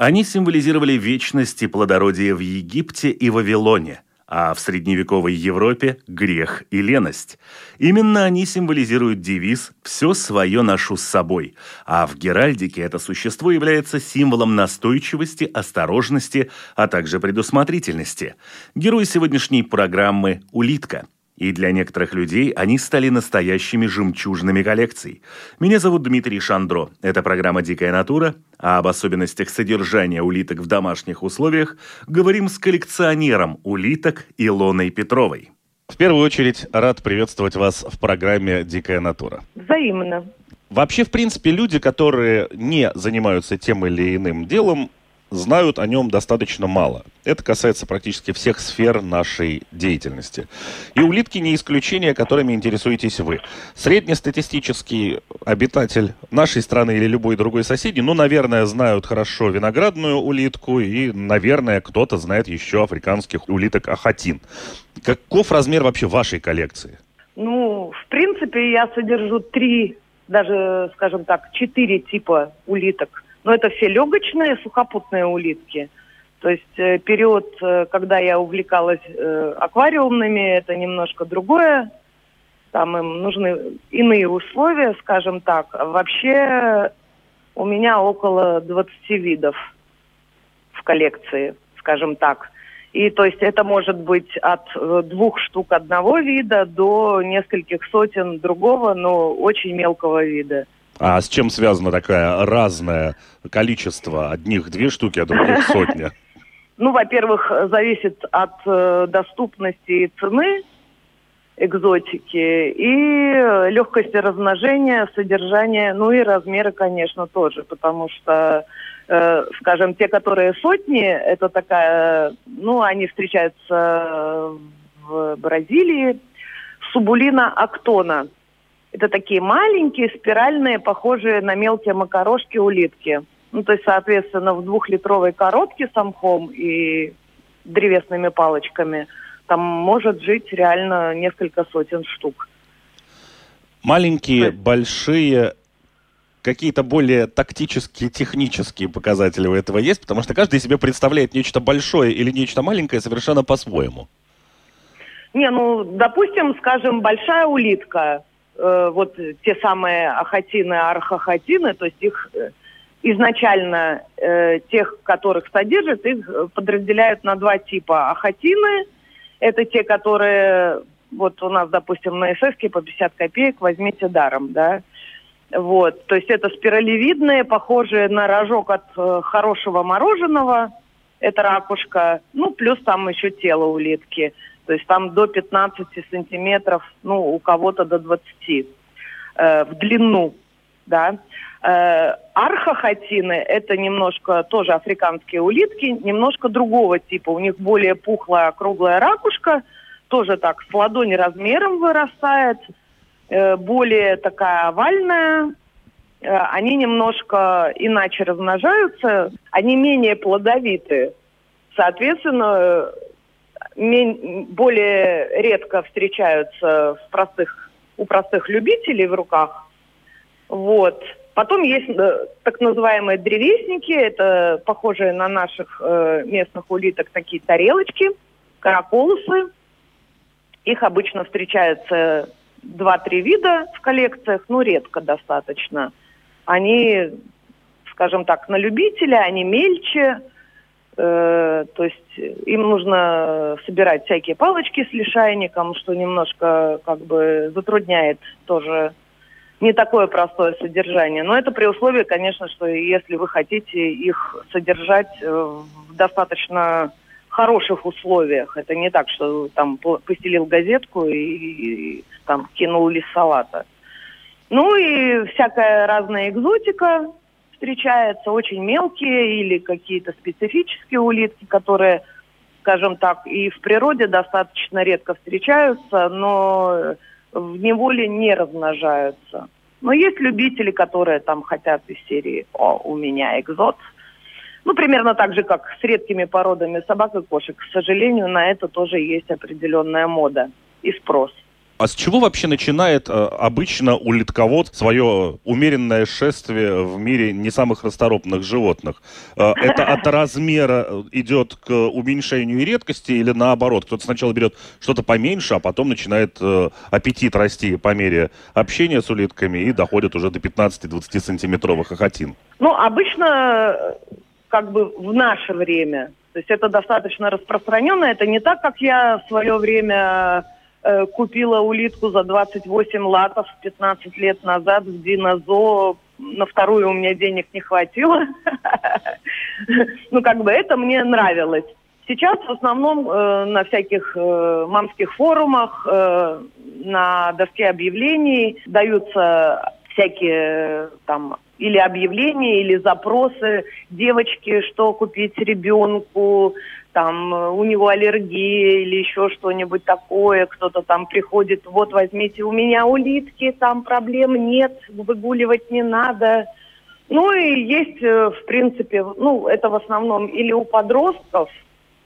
Они символизировали вечность и плодородие в Египте и Вавилоне, а в средневековой Европе – грех и леность. Именно они символизируют девиз «все свое ношу с собой», а в геральдике это существо является символом настойчивости, осторожности, а также предусмотрительности. Герой сегодняшней программы – улитка – и для некоторых людей они стали настоящими жемчужными коллекций. Меня зовут Дмитрий Шандро. Это программа «Дикая натура», а об особенностях содержания улиток в домашних условиях говорим с коллекционером улиток Илоной Петровой. В первую очередь рад приветствовать вас в программе «Дикая натура». Взаимно. Вообще, в принципе, люди, которые не занимаются тем или иным делом, знают о нем достаточно мало. Это касается практически всех сфер нашей деятельности. И улитки не исключение, которыми интересуетесь вы. Среднестатистический обитатель нашей страны или любой другой соседи, ну, наверное, знают хорошо виноградную улитку и, наверное, кто-то знает еще африканских улиток ахатин. Каков размер вообще вашей коллекции? Ну, в принципе, я содержу три, даже, скажем так, четыре типа улиток – но это все легочные сухопутные улитки. То есть э, период, э, когда я увлекалась э, аквариумными, это немножко другое. Там им нужны иные условия, скажем так. Вообще у меня около 20 видов в коллекции, скажем так. И то есть это может быть от двух штук одного вида до нескольких сотен другого, но очень мелкого вида. А с чем связано такое разное количество? Одних две штуки, а других сотня. Ну, во-первых, зависит от э, доступности и цены экзотики и легкости размножения, содержания, ну и размеры, конечно, тоже, потому что, э, скажем, те, которые сотни, это такая, ну, они встречаются в Бразилии, субулина актона – это такие маленькие, спиральные, похожие на мелкие макарошки улитки. Ну, то есть, соответственно, в двухлитровой коробке с мхом и древесными палочками там может жить реально несколько сотен штук. Маленькие, есть... большие, какие-то более тактические, технические показатели у этого есть? Потому что каждый себе представляет нечто большое или нечто маленькое совершенно по-своему. Не, ну, допустим, скажем, большая улитка, э, вот те самые ахатины, архахатины, то есть их э, изначально э, тех, которых содержат, их подразделяют на два типа. Ахатины – это те, которые, вот у нас, допустим, на ССке по 50 копеек возьмите даром, да, вот, то есть это спиралевидные, похожие на рожок от э, хорошего мороженого, это ракушка, ну, плюс там еще тело улитки – то есть там до 15 сантиметров, ну, у кого-то до 20 э, в длину, да. Э, архохотины – это немножко тоже африканские улитки, немножко другого типа. У них более пухлая круглая ракушка, тоже так с ладони размером вырастает, э, более такая овальная, э, они немножко иначе размножаются, они менее плодовитые. Соответственно, более редко встречаются в простых, у простых любителей в руках. Вот. Потом есть э, так называемые древесники, это похожие на наших э, местных улиток такие тарелочки, караколусы. Их обычно встречается два-три вида в коллекциях, ну редко достаточно. Они, скажем так, на любителя, они мельче, Э, то есть им нужно собирать всякие палочки с лишайником, что немножко как бы затрудняет тоже не такое простое содержание. Но это при условии, конечно, что если вы хотите их содержать э, в достаточно хороших условиях. Это не так, что там постелил газетку и, и там кинул лист салата. Ну и всякая разная экзотика, встречается, очень мелкие или какие-то специфические улитки, которые, скажем так, и в природе достаточно редко встречаются, но в неволе не размножаются. Но есть любители, которые там хотят из серии «О, у меня экзот», ну, примерно так же, как с редкими породами собак и кошек. К сожалению, на это тоже есть определенная мода и спрос. А с чего вообще начинает э, обычно улитковод свое умеренное шествие в мире не самых расторопных животных? Э, это от размера идет к уменьшению и редкости или наоборот? Кто-то сначала берет что-то поменьше, а потом начинает э, аппетит расти по мере общения с улитками и доходит уже до 15-20 сантиметровых охотин? Ну, обычно как бы в наше время. То есть это достаточно распространенно. Это не так, как я в свое время э, купила улитку за 28 латов 15 лет назад в Динозо. На вторую у меня денег не хватило. Ну, как бы это мне нравилось. Сейчас в основном э, на всяких э, мамских форумах, э, на доске объявлений даются всякие там или объявления, или запросы девочки, что купить ребенку, там у него аллергия или еще что-нибудь такое, кто-то там приходит, вот возьмите у меня улитки, там проблем нет, выгуливать не надо. Ну и есть, э, в принципе, ну это в основном или у подростков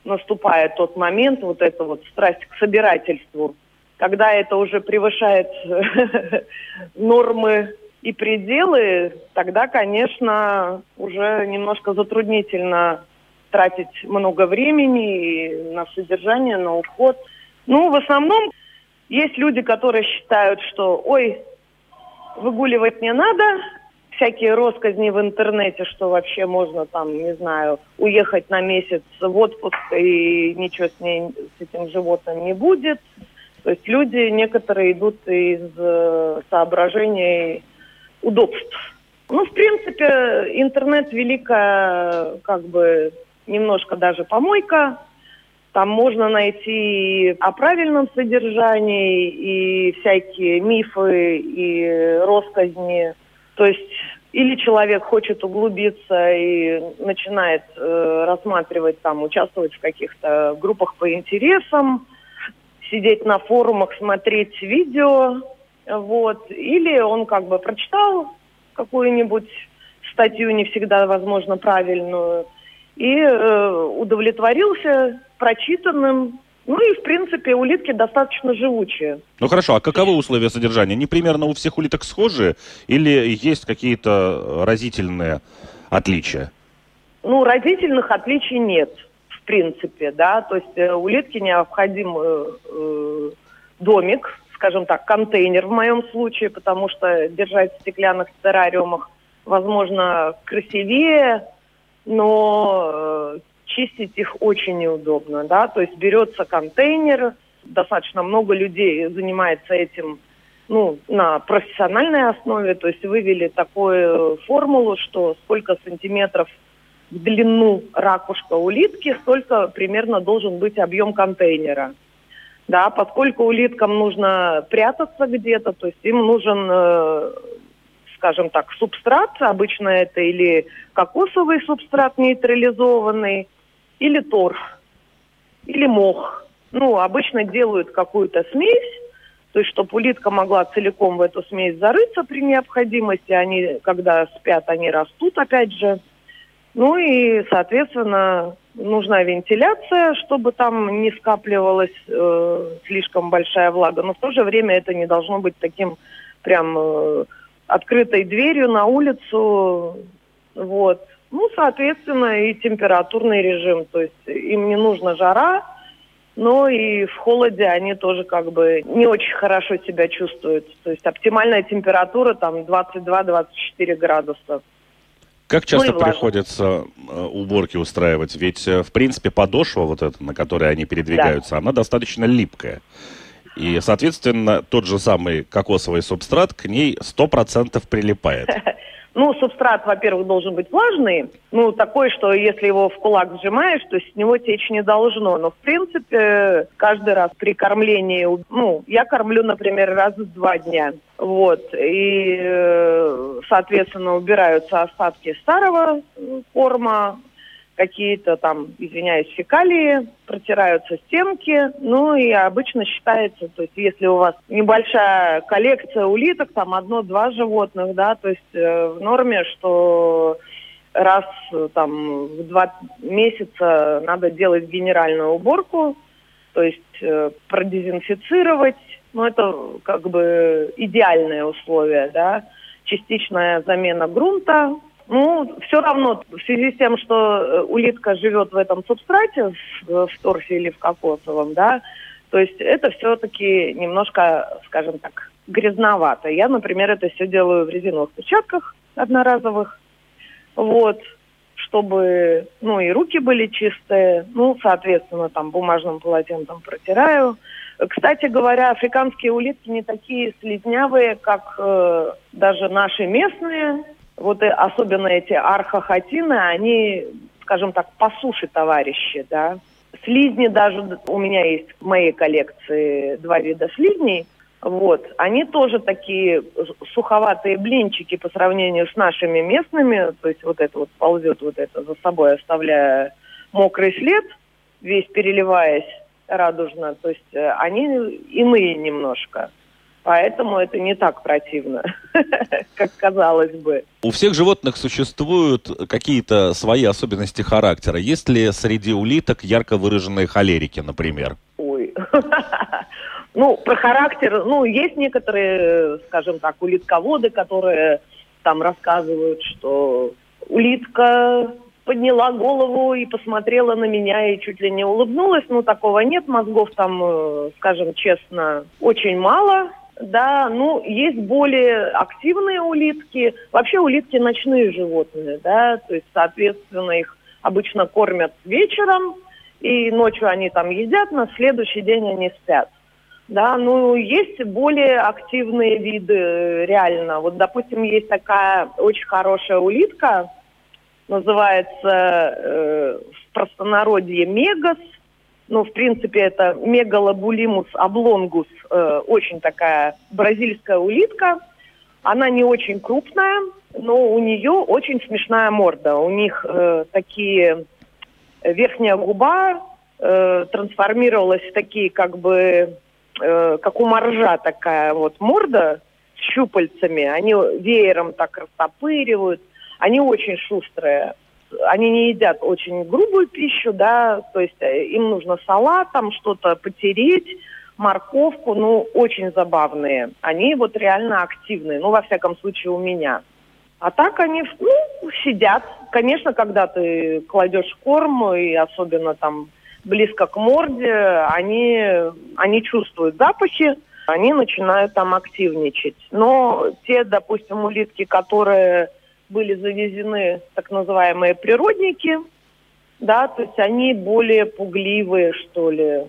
наступает тот момент, вот эта вот страсть к собирательству, когда это уже превышает нормы и пределы, тогда, конечно, уже немножко затруднительно тратить много времени на содержание, на уход. Ну, в основном есть люди, которые считают, что, ой, выгуливать не надо, всякие росказни в интернете, что вообще можно там, не знаю, уехать на месяц в отпуск и ничего с, ней, с этим животным не будет. То есть люди некоторые идут из э, соображений удобств. Ну, в принципе, интернет великая, как бы, немножко даже помойка. Там можно найти о правильном содержании и всякие мифы и росказни. То есть или человек хочет углубиться и начинает э, рассматривать там, участвовать в каких-то группах по интересам, сидеть на форумах, смотреть видео, вот. Или он как бы прочитал какую-нибудь статью, не всегда, возможно, правильную, и э, удовлетворился прочитанным. Ну и, в принципе, улитки достаточно живучие. Ну хорошо, а каковы условия содержания? Они примерно у всех улиток схожие или есть какие-то разительные отличия? Ну, разительных отличий нет, в принципе, да. То есть э, улитке необходим э, э, домик, скажем так, контейнер в моем случае, потому что держать в стеклянных террариумах, возможно, красивее, но э, чистить их очень неудобно, да, то есть берется контейнер, достаточно много людей занимается этим, ну, на профессиональной основе, то есть вывели такую формулу, что сколько сантиметров в длину ракушка улитки, столько примерно должен быть объем контейнера. Да, поскольку улиткам нужно прятаться где-то, то есть им нужен, э, скажем так, субстрат, обычно это или кокосовый субстрат нейтрализованный, или торф, или мох. Ну, обычно делают какую-то смесь, то есть, чтобы улитка могла целиком в эту смесь зарыться при необходимости. Они, когда спят, они растут, опять же. Ну и, соответственно, нужна вентиляция, чтобы там не скапливалась э, слишком большая влага. Но в то же время это не должно быть таким прям э, открытой дверью на улицу. Вот. Ну, соответственно, и температурный режим. То есть им не нужна жара, но и в холоде они тоже как бы не очень хорошо себя чувствуют. То есть оптимальная температура там 22-24 градуса. Как часто ну приходится э, уборки устраивать? Ведь, э, в принципе, подошва вот эта, на которой они передвигаются, да. она достаточно липкая. И, соответственно, тот же самый кокосовый субстрат к ней 100% прилипает. Ну, субстрат, во-первых, должен быть влажный, ну, такой, что если его в кулак сжимаешь, то с него течь не должно. Но, в принципе, каждый раз при кормлении, ну, я кормлю, например, раз в два дня. Вот, и, э, соответственно, убираются остатки старого корма, какие-то там, извиняюсь, фекалии, протираются стенки, ну и обычно считается, то есть если у вас небольшая коллекция улиток, там одно-два животных, да, то есть э, в норме, что раз там в два месяца надо делать генеральную уборку, то есть э, продезинфицировать, ну это как бы идеальные условия, да, частичная замена грунта, ну, все равно, в связи с тем, что э, улитка живет в этом субстрате, в, в торфе или в кокосовом, да, то есть это все-таки немножко, скажем так, грязновато. Я, например, это все делаю в резиновых перчатках одноразовых, вот, чтобы, ну, и руки были чистые, ну, соответственно, там бумажным полотенцем протираю. Кстати говоря, африканские улитки не такие слизнявые, как э, даже наши местные, вот особенно эти архохотины, они, скажем так, по суше товарищи, да. Слизни даже, у меня есть в моей коллекции два вида слизней, вот, они тоже такие суховатые блинчики по сравнению с нашими местными, то есть вот это вот ползет вот это за собой, оставляя мокрый след, весь переливаясь радужно, то есть э, они иные немножко. Поэтому это не так противно, как казалось бы. У всех животных существуют какие-то свои особенности характера. Есть ли среди улиток ярко выраженные холерики, например? Ой. Ну, про характер, ну, есть некоторые, скажем так, улитководы, которые там рассказывают, что улитка подняла голову и посмотрела на меня и чуть ли не улыбнулась. Ну, такого нет. Мозгов там, э, скажем честно, очень мало. Да, ну, есть более активные улитки. Вообще улитки ночные животные, да, то есть, соответственно, их обычно кормят вечером, и ночью они там едят, на следующий день они спят. Да, ну, есть более активные виды, реально. Вот, допустим, есть такая очень хорошая улитка, называется э, в простонародье мегас – ну, в принципе, это мегалобулимус облонгус, э, очень такая бразильская улитка. Она не очень крупная, но у нее очень смешная морда. У них э, такие верхняя губа э, трансформировалась в такие как бы э, как у моржа такая вот морда с щупальцами. Они веером так растопыривают. Они очень шустрые они не едят очень грубую пищу, да, то есть э, им нужно салат, там что-то потереть, морковку, ну, очень забавные. Они вот реально активные, ну, во всяком случае, у меня. А так они, ну, сидят. Конечно, когда ты кладешь корм, и особенно там близко к морде, они, они чувствуют запахи, они начинают там активничать. Но те, допустим, улитки, которые были завезены так называемые природники, да, то есть они более пугливые, что ли.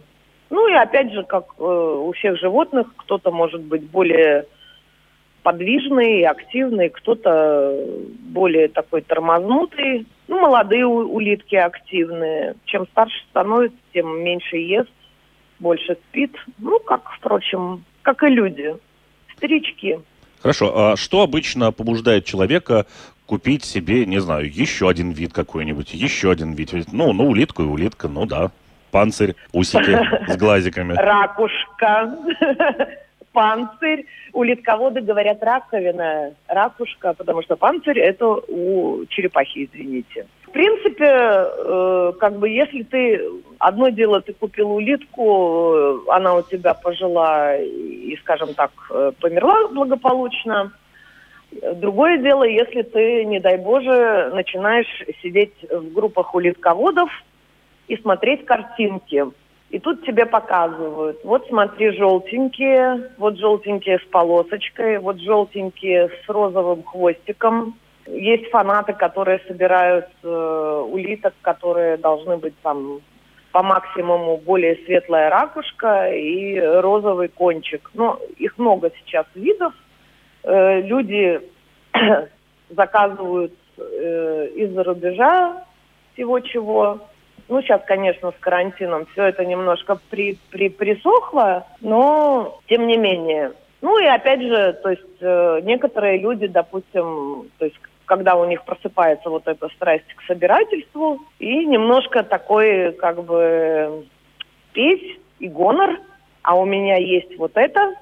Ну и опять же, как э, у всех животных, кто-то может быть более подвижный, активный, кто-то более такой тормознутый. Ну, молодые улитки активные. Чем старше становится, тем меньше ест, больше спит. Ну, как, впрочем, как и люди. Старички. Хорошо. А что обычно побуждает человека купить себе, не знаю, еще один вид какой-нибудь, еще один вид? Ну, ну, улитку и улитка, ну да. Панцирь, усики с глазиками. Ракушка панцирь. У литководы говорят раковина, ракушка, потому что панцирь это у черепахи, извините. Принципе, э, как бы если ты одно дело ты купил улитку, э, она у тебя пожила и, скажем так, э, померла благополучно. Другое дело, если ты, не дай Боже, начинаешь сидеть в группах улитководов и смотреть картинки и тут тебе показывают, вот смотри, желтенькие, вот желтенькие с полосочкой, вот желтенькие с розовым хвостиком. Есть фанаты, которые собирают э, улиток, которые должны быть там по максимуму более светлая ракушка и розовый кончик. Ну, их много сейчас видов. Э, люди заказывают э, из-за рубежа всего чего. Ну, сейчас, конечно, с карантином все это немножко при, при, присохло, но тем не менее. Ну и опять же, то есть э, некоторые люди, допустим, то есть когда у них просыпается вот эта страсть к собирательству и немножко такой как бы петь и гонор, а у меня есть вот это,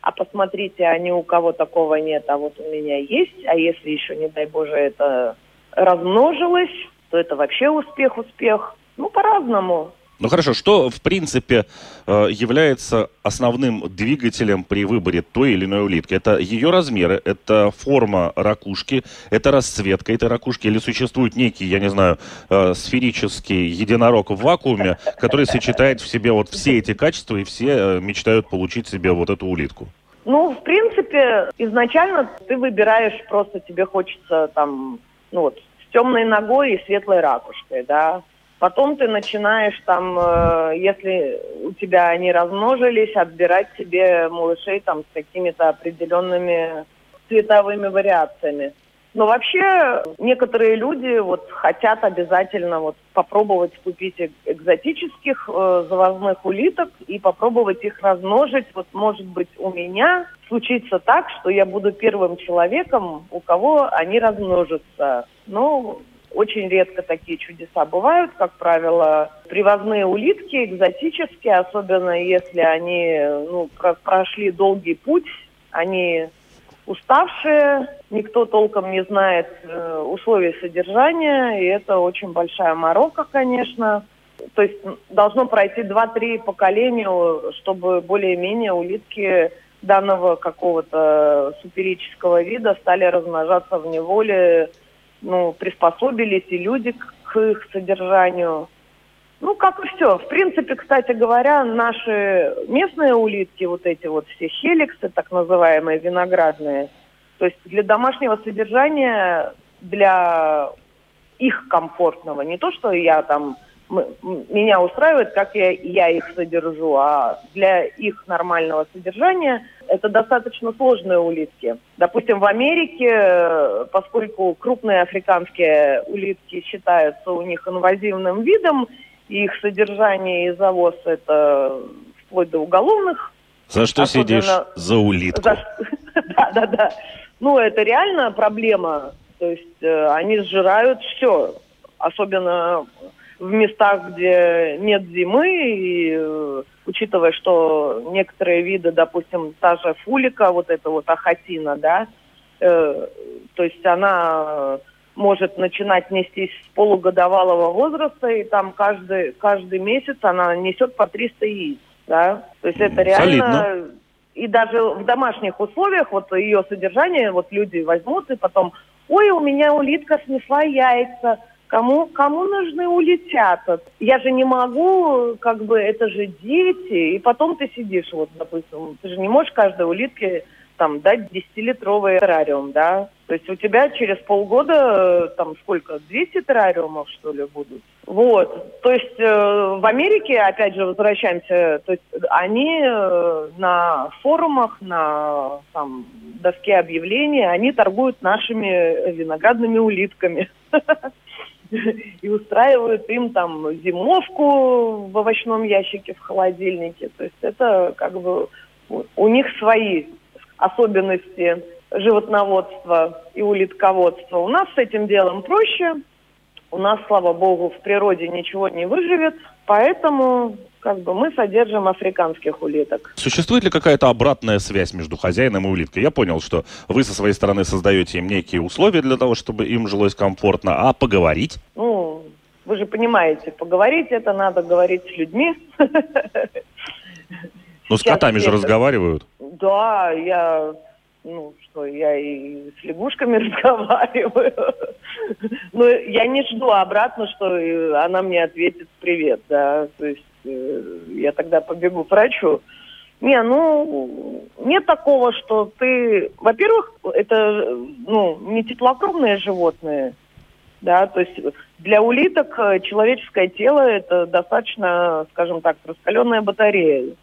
а посмотрите, а ни у кого такого нет, а вот у меня есть, а если еще, не дай Боже, это размножилось, то это вообще успех, успех. Ну, по-разному. Ну хорошо, что в принципе э, является основным двигателем при выборе той или иной улитки? Это ее размеры, это форма ракушки, это расцветка этой ракушки или существует некий, я не знаю, э, сферический единорог в вакууме, который сочетает в себе вот все эти качества и все э, мечтают получить себе вот эту улитку? Ну, в принципе, изначально ты выбираешь просто, тебе хочется там, ну вот, с темной ногой и светлой ракушкой, да, Потом ты начинаешь там, э, если у тебя они размножились, отбирать себе малышей там с какими-то определенными цветовыми вариациями. Но вообще некоторые люди вот хотят обязательно вот попробовать купить экзотических э, завозных улиток и попробовать их размножить. Вот может быть у меня случится так, что я буду первым человеком, у кого они размножатся. Но очень редко такие чудеса бывают, как правило. Привозные улитки экзотические, особенно если они ну, про прошли долгий путь, они уставшие, никто толком не знает э, условий содержания, и это очень большая морока, конечно. То есть должно пройти 2-3 поколения, чтобы более-менее улитки данного какого-то суперического вида стали размножаться в неволе ну, приспособились и люди к, их содержанию. Ну, как и все. В принципе, кстати говоря, наши местные улитки, вот эти вот все хеликсы, так называемые виноградные, то есть для домашнего содержания, для их комфортного, не то, что я там меня устраивает, как я, я их содержу, а для их нормального содержания это достаточно сложные улитки. Допустим, в Америке, поскольку крупные африканские улитки считаются у них инвазивным видом, и их содержание и завоз это вплоть до уголовных. За что особенно... сидишь? За улитку. За... да, да, да. Ну, это реально проблема. То есть э, они сжирают все. Особенно в местах, где нет зимы, и э, учитывая, что некоторые виды, допустим, та же фулика, вот эта вот ахатина, да, э, то есть она может начинать нестись с полугодовалого возраста, и там каждый, каждый месяц она несет по 300 яиц, да, то есть это реально... Солидно. И даже в домашних условиях вот ее содержание, вот люди возьмут и потом, ой, у меня улитка снесла яйца, Кому, кому нужны улетята? Я же не могу, как бы, это же дети. И потом ты сидишь, вот, допустим, ты же не можешь каждой улитке там дать 10-литровый террариум, да? То есть у тебя через полгода там сколько, 200 террариумов, что ли, будут? Вот. То есть э, в Америке, опять же, возвращаемся, то есть они э, на форумах, на там, доске объявлений, они торгуют нашими виноградными улитками. и устраивают им там зимовку в овощном ящике в холодильнике. То есть это как бы у них свои особенности животноводства и улитководства. У нас с этим делом проще. У нас, слава богу, в природе ничего не выживет, поэтому как бы мы содержим африканских улиток. Существует ли какая-то обратная связь между хозяином и улиткой? Я понял, что вы со своей стороны создаете им некие условия для того, чтобы им жилось комфортно, а поговорить? Ну, вы же понимаете, поговорить это надо говорить с людьми. Ну, с котами же разговаривают. Да, я ну, что я и с лягушками разговариваю. Но я не жду обратно, что она мне ответит привет, да. То есть Э, я тогда побегу к врачу. Не, ну, нет такого, что ты... Во-первых, это, ну, не теплокровные животные, да, то есть для улиток э, человеческое тело это достаточно, скажем так, раскаленная батарея.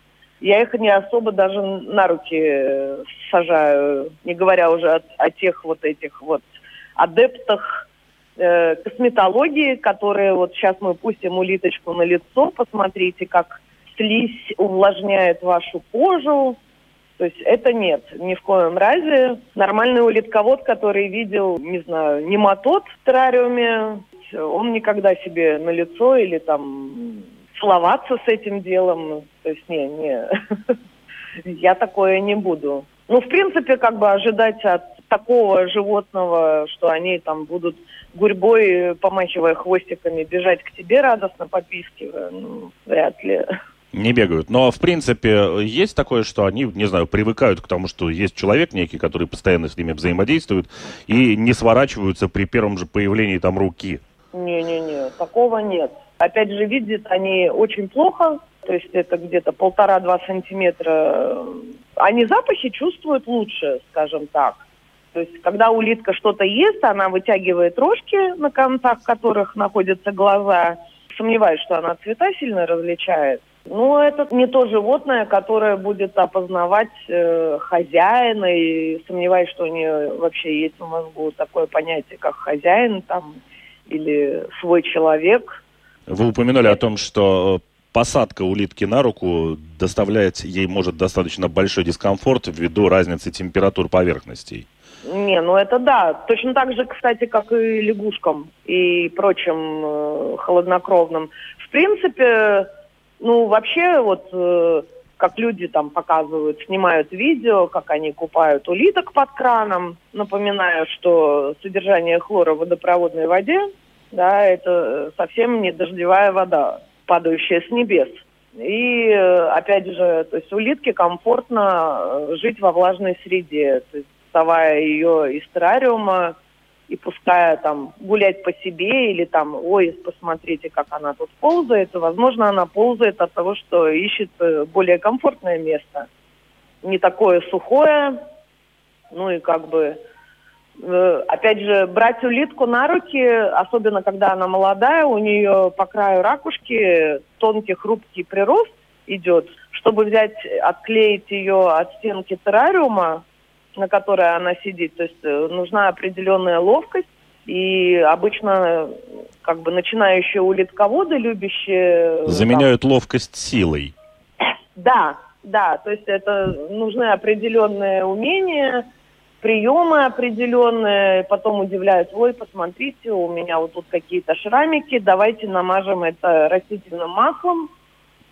Я их не особо даже на руки э, сажаю, не говоря уже о, о тех вот этих вот адептах э, косметологии, которые вот сейчас мы пустим улиточку на лицо, посмотрите, как слизь увлажняет вашу кожу. То есть это нет, ни в коем разе. Нормальный улитковод, который видел, не знаю, нематод в террариуме, он никогда себе на лицо или там целоваться с этим делом. То есть не, не, я такое не буду. Ну, в принципе, как бы ожидать от такого животного, что они там будут гурьбой, помахивая хвостиками, бежать к тебе радостно попискивая, ну, вряд ли. Не бегают. Но, в принципе, есть такое, что они, не знаю, привыкают к тому, что есть человек некий, который постоянно с ними взаимодействует, и не сворачиваются при первом же появлении там руки. Не-не-не, такого нет. Опять же, видят они очень плохо, то есть это где-то полтора-два сантиметра. Они запахи чувствуют лучше, скажем так. То есть, когда улитка что-то ест, она вытягивает рожки, на концах которых находятся глаза. Сомневаюсь, что она цвета сильно различает. Но это не то животное, которое будет опознавать э, хозяина, и сомневаюсь, что у нее вообще есть в мозгу такое понятие, как хозяин там или свой человек. Вы упоминали о том, что посадка улитки на руку доставляет ей может достаточно большой дискомфорт ввиду разницы температур поверхностей. Не, ну это да. Точно так же, кстати, как и лягушкам и прочим э, холоднокровным. В принципе, ну вообще вот э, как люди там показывают, снимают видео, как они купают улиток под краном. Напоминаю, что содержание хлора в водопроводной воде, да, это совсем не дождевая вода, падающая с небес. И э, опять же, то есть улитке комфортно э, жить во влажной среде. То есть доставая ее из террариума и пуская там гулять по себе или там, ой, посмотрите, как она тут ползает, возможно, она ползает от того, что ищет э, более комфортное место. Не такое сухое, ну и как бы, опять же, брать улитку на руки, особенно когда она молодая, у нее по краю ракушки тонкий хрупкий прирост идет, чтобы взять, отклеить ее от стенки террариума, на которой она сидит. То есть э, нужна определенная ловкость. И обычно как бы начинающие улитководы, любящие... Э, Заменяют там, ловкость силой. Да, да. То есть это нужны определенные умения, приемы определенные, потом удивляют, ой, посмотрите, у меня вот тут какие-то шрамики, давайте намажем это растительным маслом,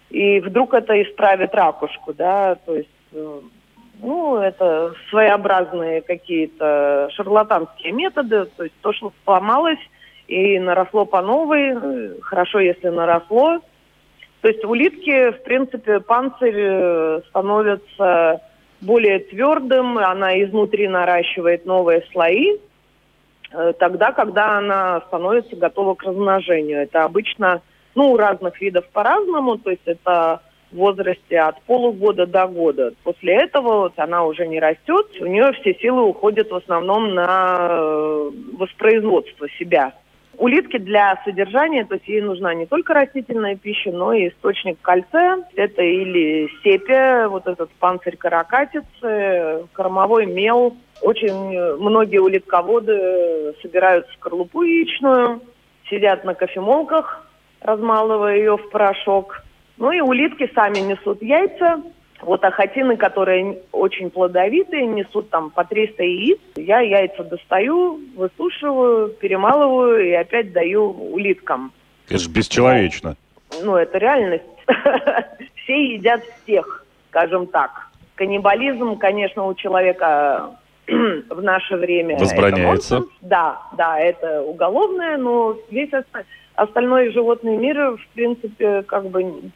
и вдруг это исправит ракушку, да, то есть э, ну, это своеобразные какие-то шарлатанские методы, то есть то, что сломалось и наросло по новой, хорошо, если наросло. То есть улитки, в принципе, панцирь э, становится более твердым, она изнутри наращивает новые слои, э, тогда, когда она становится готова к размножению. Это обычно, ну, у разных видов по-разному, то есть это в возрасте от полугода до года. После этого вот она уже не растет, у нее все силы уходят в основном на э, воспроизводство себя. Улитки для содержания, то есть ей нужна не только растительная пища, но и источник кальция. Это или сепия, вот этот панцирь каракатицы, кормовой мел. Очень многие улитководы собирают скорлупу яичную, сидят на кофемолках, размалывая ее в порошок – ну и улитки сами несут яйца. Вот ахатины, которые очень плодовитые, несут там по 300 яиц. Я яйца достаю, высушиваю, перемалываю и опять даю улиткам. Это же бесчеловечно. Ну, это реальность. Все едят всех, скажем так. Каннибализм, конечно, у человека в наше время... Возбраняется. Да, да, это уголовное, но весь остальной животный мир, в принципе, как бы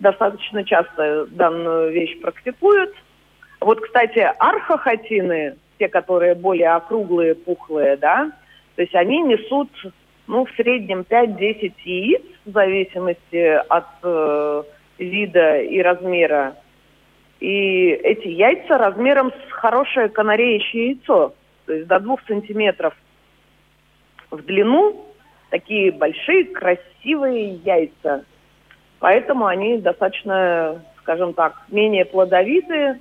достаточно часто данную вещь практикуют. Вот, кстати, архохотины, те, которые более округлые, пухлые, да, то есть они несут, ну, в среднем 5-10 яиц, в зависимости от э, вида и размера. И эти яйца размером с хорошее канареечье яйцо, то есть до двух сантиметров в длину, такие большие красивые яйца – Поэтому они достаточно, скажем так, менее плодовитые.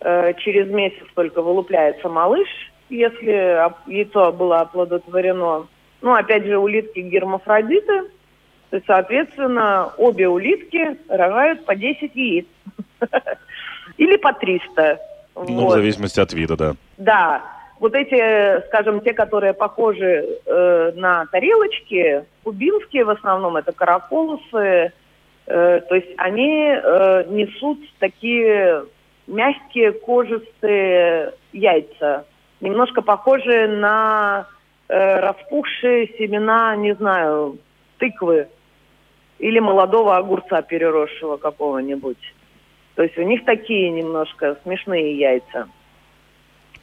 Э, через месяц только вылупляется малыш, если яйцо было оплодотворено. Ну, опять же, улитки гермафродиты, то есть, соответственно, обе улитки рожают по 10 яиц. Или по 300. Ну, в зависимости от вида, да. Да. Вот эти, скажем, те, которые похожи э, на тарелочки, кубинские в основном, это караколусы, э, то есть они э, несут такие мягкие кожистые яйца, немножко похожие на э, распухшие семена, не знаю, тыквы или молодого огурца переросшего какого-нибудь. То есть у них такие немножко смешные яйца.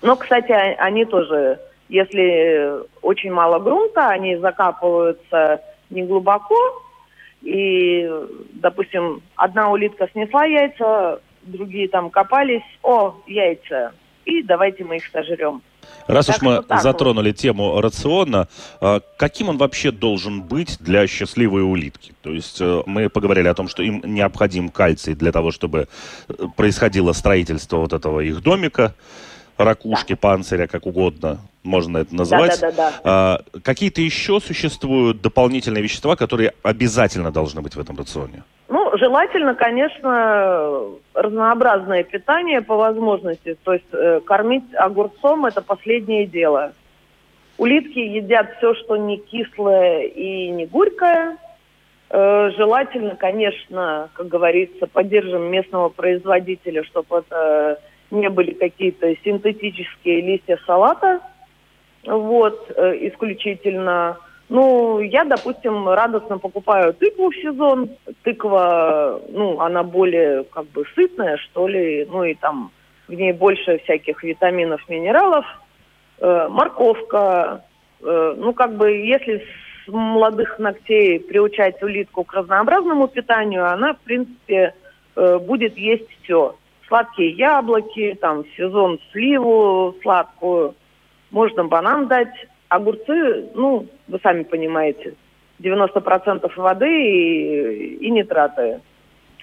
Но, кстати, они тоже, если очень мало грунта, они закапываются не глубоко. И, допустим, одна улитка снесла яйца, другие там копались, о, яйца, и давайте мы их сожрем. Раз так уж мы затронули вот. тему рациона, а, каким он вообще должен быть для счастливой улитки? То есть э, мы поговорили о том, что им необходим кальций для того, чтобы э, происходило строительство вот этого их домика, ракушки, да. панциря, как угодно можно это называть. Да, да, да, да. А, какие-то еще существуют дополнительные вещества, которые обязательно должны быть в этом рационе? Ну, желательно, конечно, разнообразное питание по возможности. То есть э, кормить огурцом – это последнее дело. Улитки едят все, что не кислое и не горькое. Э, желательно, конечно, как говорится, поддержим местного производителя, чтобы это не были какие-то синтетические листья салата. Вот, э, исключительно. Ну, я, допустим, радостно покупаю тыкву в сезон. Тыква, ну, она более как бы сытная, что ли, ну и там в ней больше всяких витаминов, минералов. Э, морковка. Э, ну, как бы, если с молодых ногтей приучать улитку к разнообразному питанию, она, в принципе, э, будет есть все. Сладкие яблоки, там, в сезон сливу сладкую. Можно банан дать огурцы, ну, вы сами понимаете, 90% воды и, и нитраты.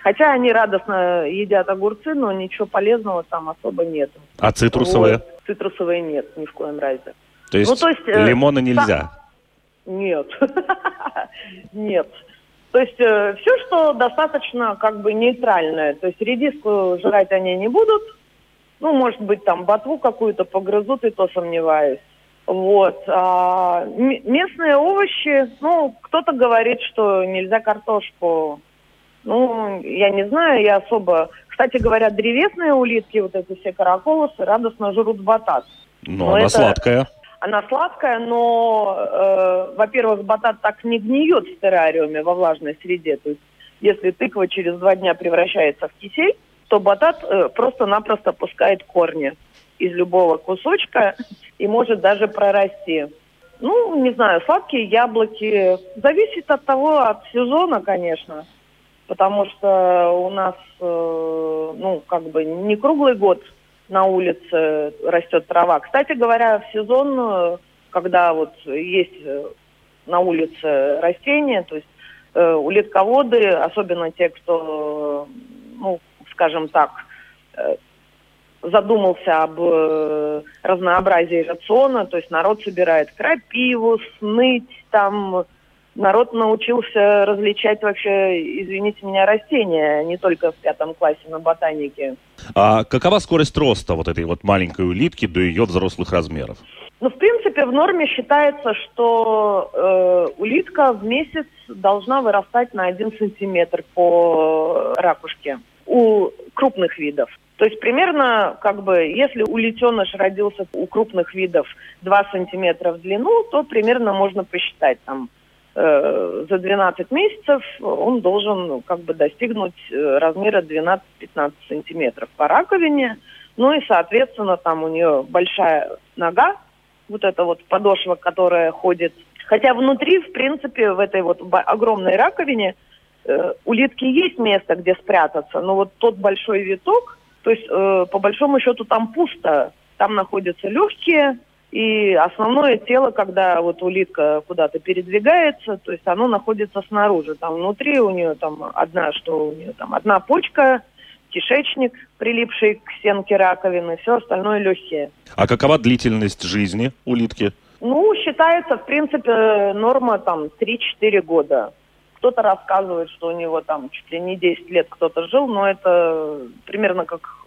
Хотя они радостно едят огурцы, но ничего полезного там особо нет. А цитрусовые? Вот. Цитрусовые нет, ни в коем разе. То есть, ну, то есть э, лимоны нельзя? Нет. Нет. То есть э, все, что достаточно как бы нейтральное. То есть редиску жрать они не будут. Ну, может быть, там ботву какую-то погрызут, и то сомневаюсь. Вот. А, местные овощи, ну, кто-то говорит, что нельзя картошку. Ну, я не знаю, я особо... Кстати говоря, древесные улитки, вот эти все караколосы, радостно жрут батат. Ну, но она это... сладкая. Она сладкая, но, э, во-первых, батат так не гниет в террариуме во влажной среде. То есть, если тыква через два дня превращается в кисель, то батат э, просто-напросто пускает корни из любого кусочка и может даже прорасти. Ну, не знаю, сладкие яблоки. Зависит от того, от сезона, конечно. Потому что у нас, э, ну, как бы не круглый год на улице растет трава. Кстати говоря, в сезон, э, когда вот есть э, на улице растения, то есть э, улитководы, особенно те, кто, ну, скажем так, э, задумался об э, разнообразии рациона, то есть народ собирает крапиву, сныть, там народ научился различать вообще, извините меня, растения, не только в пятом классе на ботанике. А какова скорость роста вот этой вот маленькой улитки до ее взрослых размеров? Ну, в принципе, в норме считается, что э, улитка в месяц должна вырастать на один сантиметр по ракушке у крупных видов. То есть примерно, как бы, если улитеныш родился у крупных видов 2 сантиметра в длину, то примерно можно посчитать там э, за 12 месяцев он должен ну, как бы достигнуть э, размера 12-15 сантиметров по раковине. Ну и, соответственно, там у нее большая нога, вот эта вот подошва, которая ходит. Хотя внутри, в принципе, в этой вот огромной раковине э, улитки есть место, где спрятаться, но вот тот большой виток, то есть, э, по большому счету, там пусто. Там находятся легкие, и основное тело, когда вот улитка куда-то передвигается, то есть оно находится снаружи. Там внутри у нее там одна, что у нее там одна почка, кишечник, прилипший к стенке раковины, все остальное легкие. А какова длительность жизни улитки? Ну, считается, в принципе, норма там 3-4 года. Кто-то рассказывает, что у него там чуть ли не 10 лет кто-то жил, но это примерно как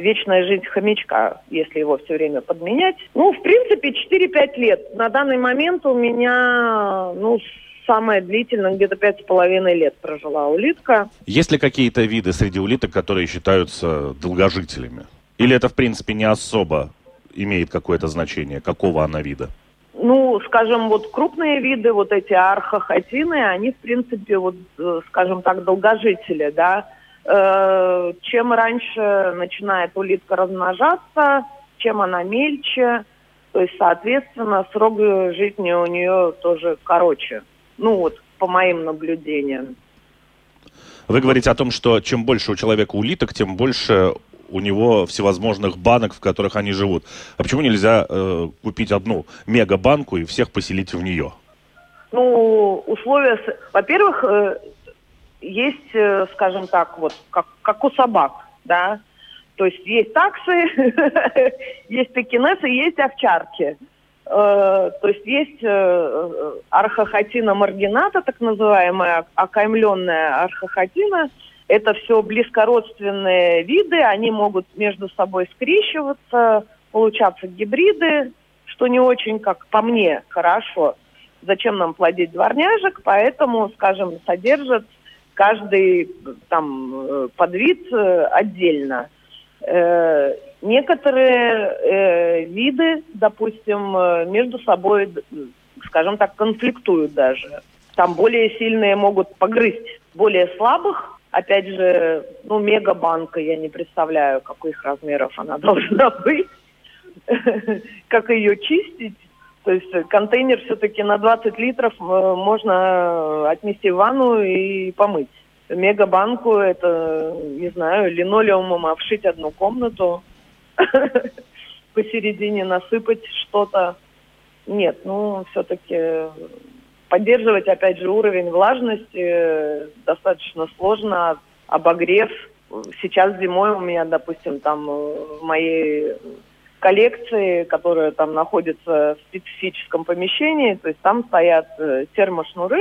вечная жизнь хомячка, если его все время подменять. Ну, в принципе, 4-5 лет. На данный момент у меня, ну, самое длительное, где-то пять с половиной лет прожила улитка. Есть ли какие-то виды среди улиток, которые считаются долгожителями? Или это, в принципе, не особо имеет какое-то значение? Какого она вида? Ну, скажем, вот крупные виды, вот эти архохотины, они, в принципе, вот, э, скажем так, долгожители, да. Э, чем раньше начинает улитка размножаться, чем она мельче, то есть, соответственно, срок жизни у нее тоже короче. Ну вот, по моим наблюдениям. Вы говорите о том, что чем больше у человека улиток, тем больше у него всевозможных банок, в которых они живут. А почему нельзя э, купить одну мега-банку и всех поселить в нее? Ну, условия... Во-первых, э, есть, э, скажем так, вот, как, как у собак, да, то есть есть таксы, есть пекинесы, есть овчарки. Э, то есть есть э, архохотина маргината, так называемая, окаймленная архохотина. Это все близкородственные виды, они могут между собой скрещиваться, получаться гибриды, что не очень, как по мне, хорошо. Зачем нам плодить дворняжек, поэтому, скажем, содержат каждый там э, подвид отдельно. Некоторые э, виды, допустим, э, между собой, скажем так, конфликтуют даже. Там более сильные могут погрызть более слабых. Опять же, ну, мегабанка, я не представляю, каких размеров она должна быть. Как ее чистить. То есть контейнер все-таки на 20 литров э, можно отнести в ванну и помыть. Мегабанку это, не знаю, линолеумом обшить одну комнату – посередине насыпать что-то. Нет, ну, все-таки поддерживать, опять же, уровень влажности э, достаточно сложно. Обогрев. Сейчас зимой у меня, допустим, там э, в моей коллекции, которая там находится в специфическом помещении, то есть там стоят э, термошнуры,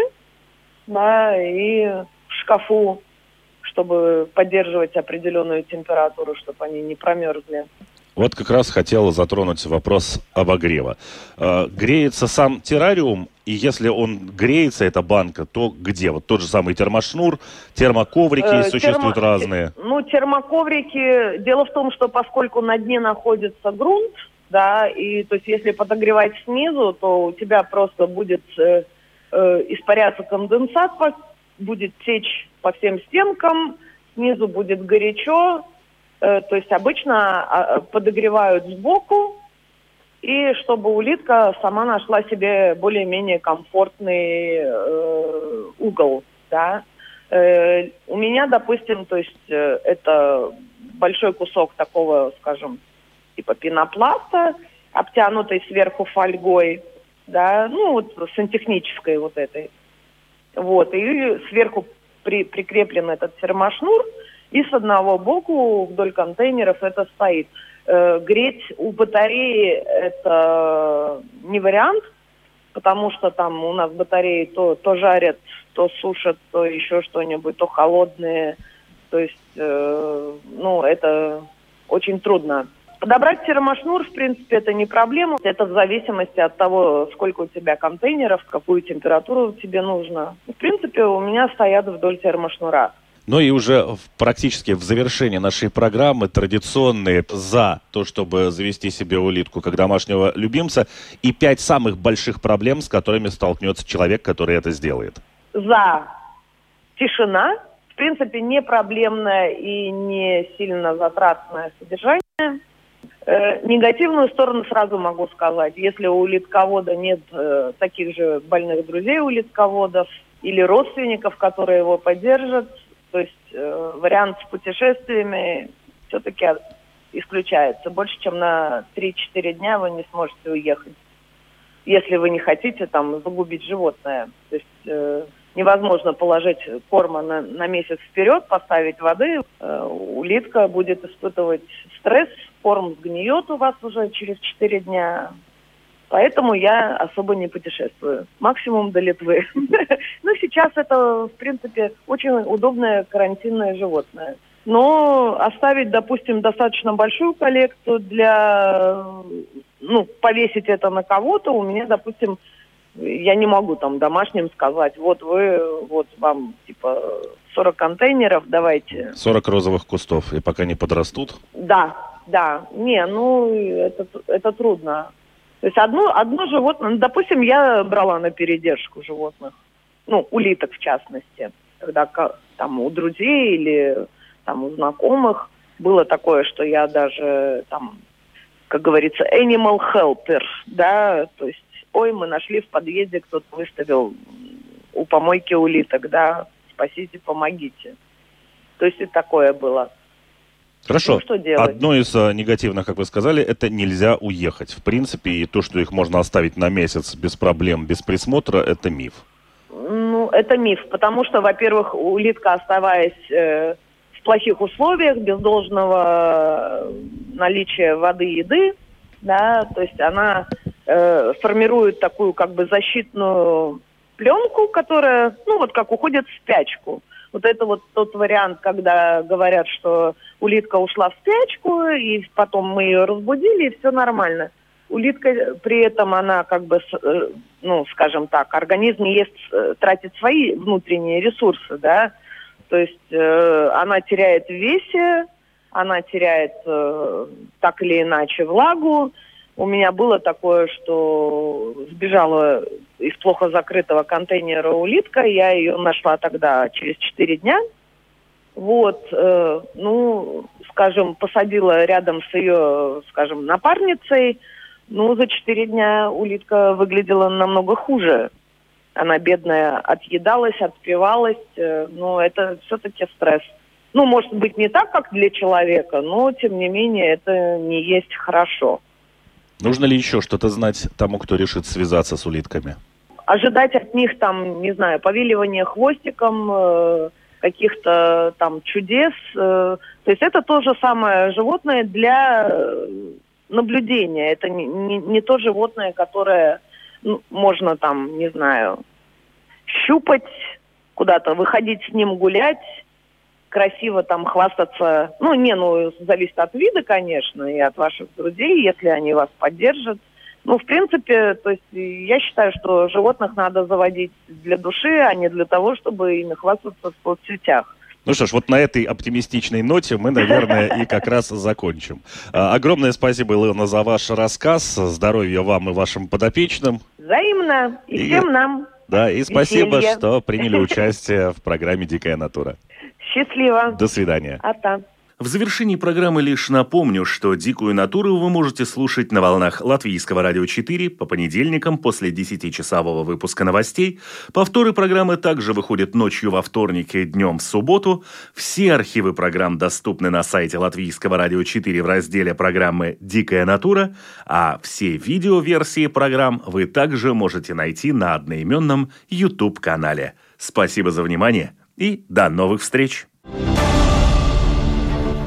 да, и в шкафу чтобы поддерживать определенную температуру, чтобы они не промерзли. Вот как раз хотела затронуть вопрос обогрева. Э, греется сам террариум, и если он греется, эта банка, то где? Вот тот же самый термошнур, термоковрики э, существуют термо... разные. Ну, термоковрики, дело в том, что поскольку на дне находится грунт, да, и то есть если подогревать снизу, то у тебя просто будет э, э, испаряться конденсат, будет течь по всем стенкам, снизу будет горячо, э, то есть обычно а, подогревают сбоку, и чтобы улитка сама нашла себе более-менее комфортный э, угол, да. Э, у меня, допустим, то есть э, это большой кусок такого, скажем, типа пенопласта, обтянутый сверху фольгой, да, ну вот сантехнической вот этой. Вот, и сверху при, прикреплен этот термошнур, и с одного боку вдоль контейнеров это стоит. Э, греть у батареи это не вариант, потому что там у нас батареи то, то жарят, то сушат, то еще что-нибудь, то холодные. То есть, э, ну, это очень трудно. Подобрать термошнур, в принципе, это не проблема. Это в зависимости от того, сколько у тебя контейнеров, какую температуру тебе нужно. В принципе, у меня стоят вдоль термошнура. Ну и уже практически в завершении нашей программы традиционные за то, чтобы завести себе улитку как домашнего любимца и пять самых больших проблем, с которыми столкнется человек, который это сделает. За тишина, в принципе, не проблемное и не сильно затратное содержание. Э, негативную сторону сразу могу сказать. Если у улитковода нет э, таких же больных друзей улитководов или родственников, которые его поддержат, э, вариант с путешествиями все-таки исключается. Больше, чем на 3-4 дня вы не сможете уехать, если вы не хотите там загубить животное. То есть э, невозможно положить корма на, на месяц вперед, поставить воды. Э, улитка будет испытывать стресс, корм сгниет у вас уже через 4 дня. Поэтому я особо не путешествую. Максимум до Литвы. Ну, сейчас это, в принципе, очень удобное карантинное животное. Но оставить, допустим, достаточно большую коллекцию для, ну, повесить это на кого-то, у меня, допустим, я не могу там домашним сказать, вот вы, вот вам типа 40 контейнеров, давайте. 40 розовых кустов, и пока не подрастут? Да, да. Не, ну, это, это трудно. То есть одно, одно животное, ну, допустим, я брала на передержку животных, ну, улиток в частности, когда там у друзей или там у знакомых было такое, что я даже там, как говорится, animal helper, да, то есть ой, мы нашли в подъезде, кто-то выставил у помойки улиток, да, спасите, помогите. То есть и такое было. Хорошо. Ну, что делать? Одно из а, негативных, как вы сказали, это нельзя уехать. В принципе, и то, что их можно оставить на месяц без проблем, без присмотра, это миф. Ну, это миф, потому что, во-первых, улитка, оставаясь э, в плохих условиях, без должного э, наличия воды и еды, да, то есть она э, формирует такую как бы защитную пленку, которая, ну вот как уходит в спячку. Вот это вот тот вариант, когда говорят, что улитка ушла в спячку, и потом мы ее разбудили, и все нормально. Улитка при этом, она как бы, э, ну, скажем так, организм ест, э, тратит свои внутренние ресурсы, да, то есть э, она теряет весе, она теряет э, так или иначе влагу. У меня было такое, что сбежала из плохо закрытого контейнера улитка, я ее нашла тогда через 4 дня. Вот, э, ну, скажем, посадила рядом с ее, скажем, напарницей. Ну, за 4 дня улитка выглядела намного хуже. Она бедная отъедалась, отпивалась, э, но это все-таки стресс. Ну, может быть, не так, как для человека, но, тем не менее, это не есть хорошо. Нужно ли еще что-то знать тому, кто решит связаться с улитками? Ожидать от них, там, не знаю, повиливания хвостиком, э, каких-то там чудес. Э, то есть это то же самое животное для э, наблюдения. Это не, не, не то животное, которое ну, можно там, не знаю, щупать, куда-то выходить с ним гулять красиво там хвастаться. Ну, не, ну, зависит от вида, конечно, и от ваших друзей, если они вас поддержат. Ну, в принципе, то есть я считаю, что животных надо заводить для души, а не для того, чтобы ими хвастаться в соцсетях. Ну что ж, вот на этой оптимистичной ноте мы, наверное, и как раз закончим. А, огромное спасибо, Илона, за ваш рассказ. Здоровья вам и вашим подопечным. Взаимно. И, и всем нам. Да, и спасибо, Веселье. что приняли участие в программе «Дикая натура». Счастливо. До свидания. А-та. В завершении программы лишь напомню, что «Дикую натуру» вы можете слушать на волнах Латвийского радио 4 по понедельникам после 10-часового выпуска новостей. Повторы программы также выходят ночью во вторник и днем в субботу. Все архивы программ доступны на сайте Латвийского радио 4 в разделе программы «Дикая натура», а все видеоверсии программ вы также можете найти на одноименном YouTube-канале. Спасибо за внимание и до новых встреч!